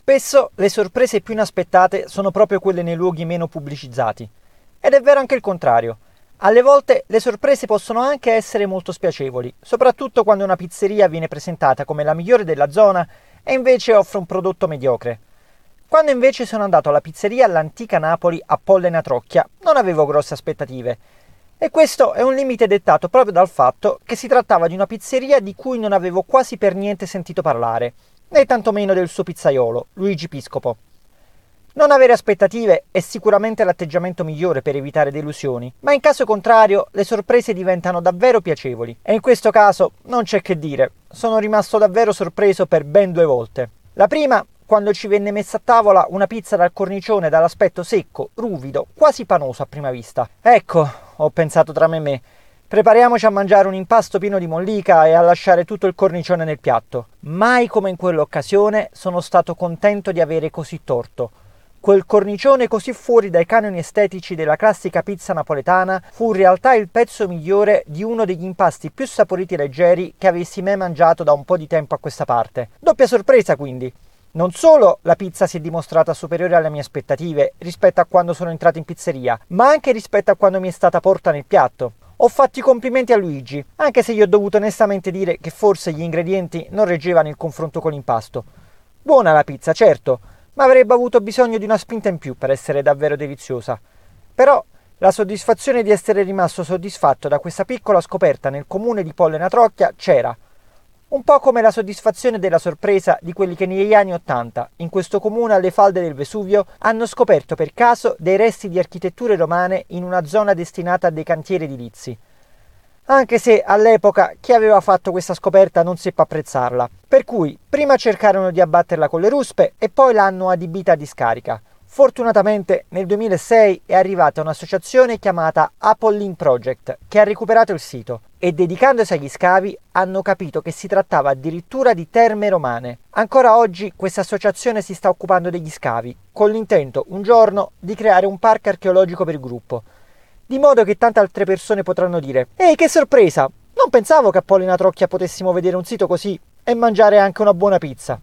Spesso le sorprese più inaspettate sono proprio quelle nei luoghi meno pubblicizzati. Ed è vero anche il contrario. Alle volte le sorprese possono anche essere molto spiacevoli, soprattutto quando una pizzeria viene presentata come la migliore della zona e invece offre un prodotto mediocre. Quando invece sono andato alla pizzeria all'antica Napoli a Pollena Trocchia, non avevo grosse aspettative. E questo è un limite dettato proprio dal fatto che si trattava di una pizzeria di cui non avevo quasi per niente sentito parlare, né tantomeno del suo pizzaiolo, Luigi Piscopo. Non avere aspettative è sicuramente l'atteggiamento migliore per evitare delusioni, ma in caso contrario le sorprese diventano davvero piacevoli. E in questo caso non c'è che dire, sono rimasto davvero sorpreso per ben due volte. La prima quando ci venne messa a tavola una pizza dal cornicione dall'aspetto secco, ruvido, quasi panoso a prima vista. Ecco, ho pensato tra me e me, prepariamoci a mangiare un impasto pieno di mollica e a lasciare tutto il cornicione nel piatto. Mai come in quell'occasione sono stato contento di avere così torto. Quel cornicione così fuori dai canoni estetici della classica pizza napoletana fu in realtà il pezzo migliore di uno degli impasti più saporiti e leggeri che avessi mai mangiato da un po' di tempo a questa parte. Doppia sorpresa quindi. Non solo la pizza si è dimostrata superiore alle mie aspettative rispetto a quando sono entrato in pizzeria, ma anche rispetto a quando mi è stata porta nel piatto. Ho fatto i complimenti a Luigi, anche se gli ho dovuto onestamente dire che forse gli ingredienti non reggevano il confronto con l'impasto. Buona la pizza, certo, ma avrebbe avuto bisogno di una spinta in più per essere davvero deliziosa. Però la soddisfazione di essere rimasto soddisfatto da questa piccola scoperta nel comune di Pollena Trocchia c'era. Un po' come la soddisfazione della sorpresa di quelli che negli anni Ottanta, in questo comune alle falde del Vesuvio, hanno scoperto per caso dei resti di architetture romane in una zona destinata a dei cantieri edilizi anche se all'epoca chi aveva fatto questa scoperta non seppe apprezzarla. Per cui prima cercarono di abbatterla con le ruspe e poi l'hanno adibita a discarica. Fortunatamente nel 2006 è arrivata un'associazione chiamata Apollin Project che ha recuperato il sito e dedicandosi agli scavi hanno capito che si trattava addirittura di terme romane. Ancora oggi questa associazione si sta occupando degli scavi, con l'intento un giorno di creare un parco archeologico per il gruppo di modo che tante altre persone potranno dire Ehi, che sorpresa! Non pensavo che a Pollina Trocchia potessimo vedere un sito così e mangiare anche una buona pizza.